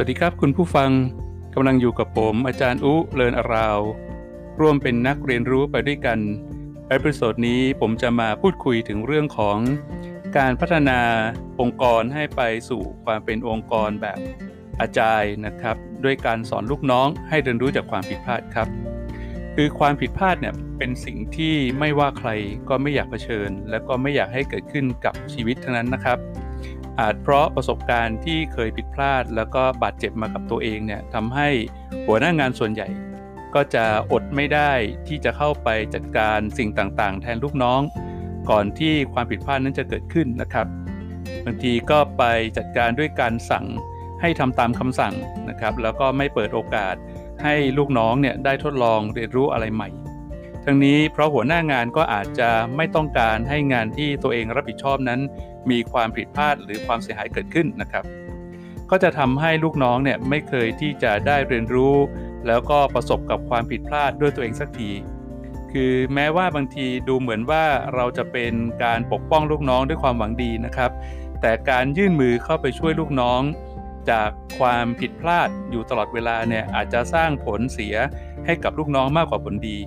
สวัสดีครับคุณผู้ฟังกำลังอยู่กับผม อาจารย์อุ Learn Around ร่วมเป็นนักเรียนรู้ไปด้วยกัน episode นี้ผมจะมาพูดคุยถึงเรื่องของการพัฒนาองค์กรให้ไปสู่ความเป็นองค์กรแบบ agile นะครับ ด้วยการสอนลูกน้องให้เรียนรู้จากความผิดพลาดครับ คือความผิดพลาดเนี่ยเป็นสิ่งที่ไม่ว่าใครก็ไม่อยากเผชิญ และก็ไม่อยากให้เกิดขึ้นกับชีวิตทั้งนั้นนะครับ อาจเพราะประสบการณ์ที่เคยผิดพลาด แล้วก็บาดเจ็บมากับตัวเองเนี่ยทำให้หัวหน้างานส่วนใหญ่ ก็จะอดไม่ได้ที่จะเข้าไปจัดการสิ่งต่างๆ แทนลูกน้อง ก่อนที่ความผิดพลาดนั้นจะเกิดขึ้นนะครับบางทีก็ไปจัดการด้วยการสั่งให้ทำตามคำสั่งนะครับ แล้วก็ไม่เปิดโอกาสให้ลูกน้องเนี่ยได้ทดลองเรียนรู้อะไรใหม่ ทั้งนี้เพราะหัวหน้างานก็อาจจะไม่ต้องการให้งานที่ตัวเองรับผิดชอบนั้น มีความผิดพลาดหรือความเสียหายเกิดขึ้นนะครับ ก็จะทำให้ลูกน้องเนี่ยไม่เคยที่จะได้เรียนรู้ แล้วก็ประสบกับความผิดพลาดด้วยตัวเองสักทีคือแม้ว่าบางทีดูเหมือนว่าเราจะเป็นการปกป้องลูกน้องด้วยความหวังดีนะครับ แต่การยื่นมือเข้าไปช่วยลูกน้อง จากความผิดพลาดอยู่ตลอดเวลาเนี่ยอาจจะสร้างผลเสียให้กับลูกน้องมากกว่าผลดี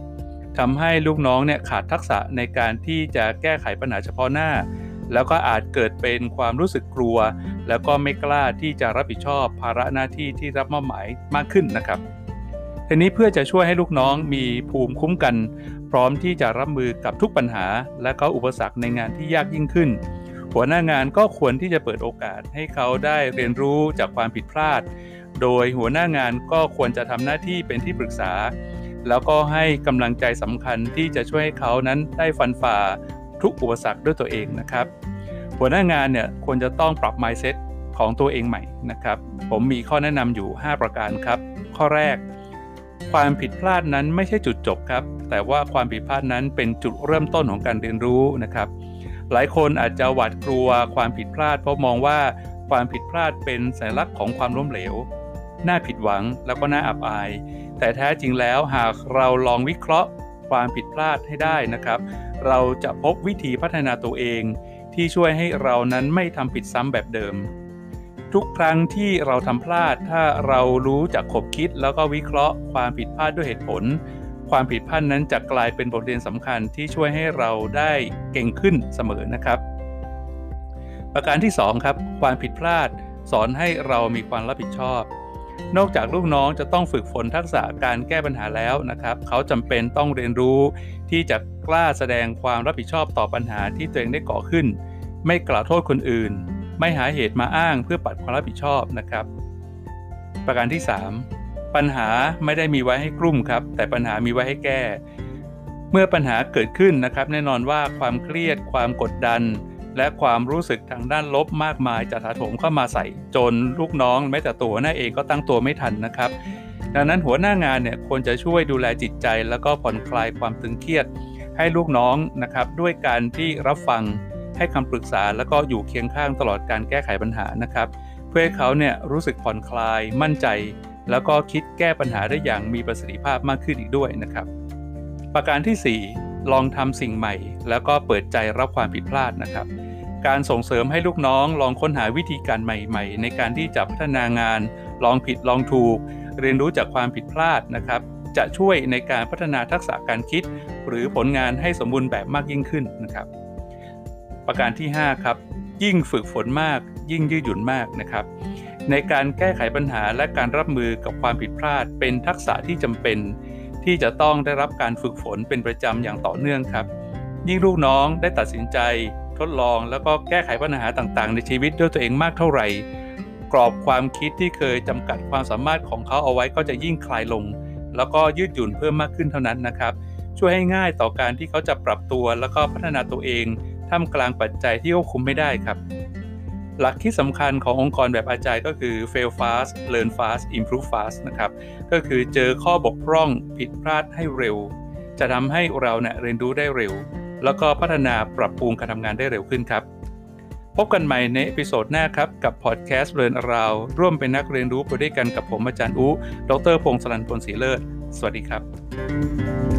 ทำให้ลูกน้องเนี่ยขาดทักษะในการที่จะแก้ไขปัญหาเฉพาะหน้า แล้วก็อาจเกิดเป็นความรู้สึกกลัว แล้วก็ไม่กล้าที่จะรับผิดชอบภาระหน้าที่ที่รับมอบหมายมากขึ้นนะครับทีนี้เพื่อจะช่วยให้ลูกน้องมีภูมิคุ้มกัน พร้อมที่จะรับมือกับทุกปัญหา และก็อุปสรรคในงานที่ยากยิ่งขึ้น หัวหน้างานก็ควรที่จะเปิดโอกาสให้เขาได้เรียนรู้จากความผิดพลาด โดยหัวหน้างานก็ควรจะทำหน้าที่เป็นที่ปรึกษา แล้วก็ให้กำลังใจสำคัญที่จะช่วยให้เขานั้นได้ฟันฝ่าทุกอุปสรรคด้วยตัวเองนะครับ หัวหน้างานเนี่ยควรจะต้องปรับ mindset ของตัวเองใหม่นะครับ ผมมีข้อแนะนำอยู่ 5 ประการครับ ข้อแรก ความผิดพลาดนั้นไม่ใช่จุดจบครับ แต่ว่าความผิดพลาดนั้นเป็นจุดเริ่มต้นของการเรียนรู้นะครับ หลายคนอาจจะหวาดกลัวความผิดพลาด เพราะมองว่าความผิดพลาดเป็นสัญลักษณ์ของความล้มเหลวน่าผิดหวังแล้วก็น่าอับอาย แต่แท้จริงแล้วหากเราลองวิเคราะห์ความผิดพลาดให้ได้นะครับ เราจะพบวิธีพัฒนาตัวเอง ที่ช่วยให้เรานั้นไม่ทำผิดซ้ำแบบเดิม ทุกครั้งที่เราทำพลาด ถ้าเรารู้จักขบคิด แล้วก็วิเคราะห์ความผิดพลาดด้วยเหตุผล ความผิดพลาดนั้นจะกลายเป็นบทเรียนสำคัญที่ช่วยให้เราได้เก่งขึ้นเสมอนะครับ ประการที่ 2 ครับ ความผิดพลาด สอนให้เรามีความรับผิดชอบนอกจากลูกน้องจะต้องฝึกฝนทักษะการแก้ปัญหาแล้วนะครับ เขาจำเป็นต้องเรียนรู้ ที่จะกล้าแสดงความรับผิดชอบต่อปัญหาที่ตัวเองได้ก่อขึ้น ไม่กล่าวโทษคนอื่น ไม่หาเหตุมาอ้างเพื่อปัดความรับผิดชอบนะครับ ประการที่ 3 ปัญหาไม่ได้มีไว้ให้กลุ่มครับ แต่ปัญหามีไว้ให้แก้ เมื่อปัญหาเกิดขึ้นนะครับ แน่นอนว่าความเครียด ความกดดัน และความรู้สึกทางด้านลบมากมายจะถาโถมเข้ามาใส่จนลูกน้องแม้แต่ตัวหน้าเองก็ตั้งตัวไม่ทันนะครับ ดังนั้นหัวหน้างานเนี่ยควรจะช่วยดูแลจิตใจ แล้วก็ผ่อนคลายความตึงเครียด ให้ลูกน้องนะครับด้วยการที่รับฟังให้คำปรึกษาแล้วก็อยู่เคียงข้างตลอดการแก้ไขปัญหานะครับ เพื่อให้เขาเนี่ยรู้สึกผ่อนคลายมั่นใจ แล้วก็คิดแก้ปัญหาได้อย่างมีประสิทธิภาพมากขึ้นอีกด้วยนะครับ ประการที่ 4 ลองทำสิ่งใหม่ แล้วก็เปิดใจรับความผิดพลาดนะครับ การส่งเสริมให้ลูกน้องลองค้นหาวิธีการใหม่ ๆ ในการที่จะพัฒนางาน ลองผิดลองถูก เรียนรู้จากความผิดพลาดนะครับ จะช่วยในการพัฒนาทักษะการคิด หรือผลงานให้สมบูรณ์แบบมากยิ่งขึ้นนะครับ ประการที่ 5 ครับ ยิ่งฝึกฝนมาก ยิ่งยืดหยุ่นมากนะครับ ในการแก้ไขปัญหาและการรับมือกับความผิดพลาด เป็นทักษะที่จำเป็น ที่จะต้องได้รับการฝึกฝนเป็นประจำอย่างต่อเนื่องครับ ยิ่งลูกน้องได้ตัดสินใจ ทดลองแล้วก็แก้ไขปัญหาต่างๆ ในชีวิตด้วยตัวเองมากเท่าไหร่ กรอบความคิดที่เคยจำกัดความสามารถของเขาเอาไว้ก็จะยิ่งคลายลง แล้วก็ยืดหยุ่นเพิ่มมากขึ้นเท่านั้นนะครับ ช่วยให้ง่ายต่อการที่เขาจะปรับตัวแล้วก็พัฒนาตัวเองท่ามกลางปัจจัยที่ควบคุมไม่ได้ครับ หลักที่สำคัญขององค์กรแบบ agile ก็คือ fail fast learn fast improve fast นะครับ ก็คือเจอข้อบกพร่องผิดพลาดให้เร็ว จะทำให้เราเนี่ยเรียนรู้ได้เร็ว แล้วก็พัฒนาปรับปรุงการทำงานได้เร็วขึ้นครับ พบกันใหม่ใน episode หน้าครับ กับพอดแคสต์ Learn Around ร่วมเป็นนักเรียนรู้ไปด้วยกันกับผมอาจารย์อุดรพงศลันพลศรีเลิศ สวัสดีครับ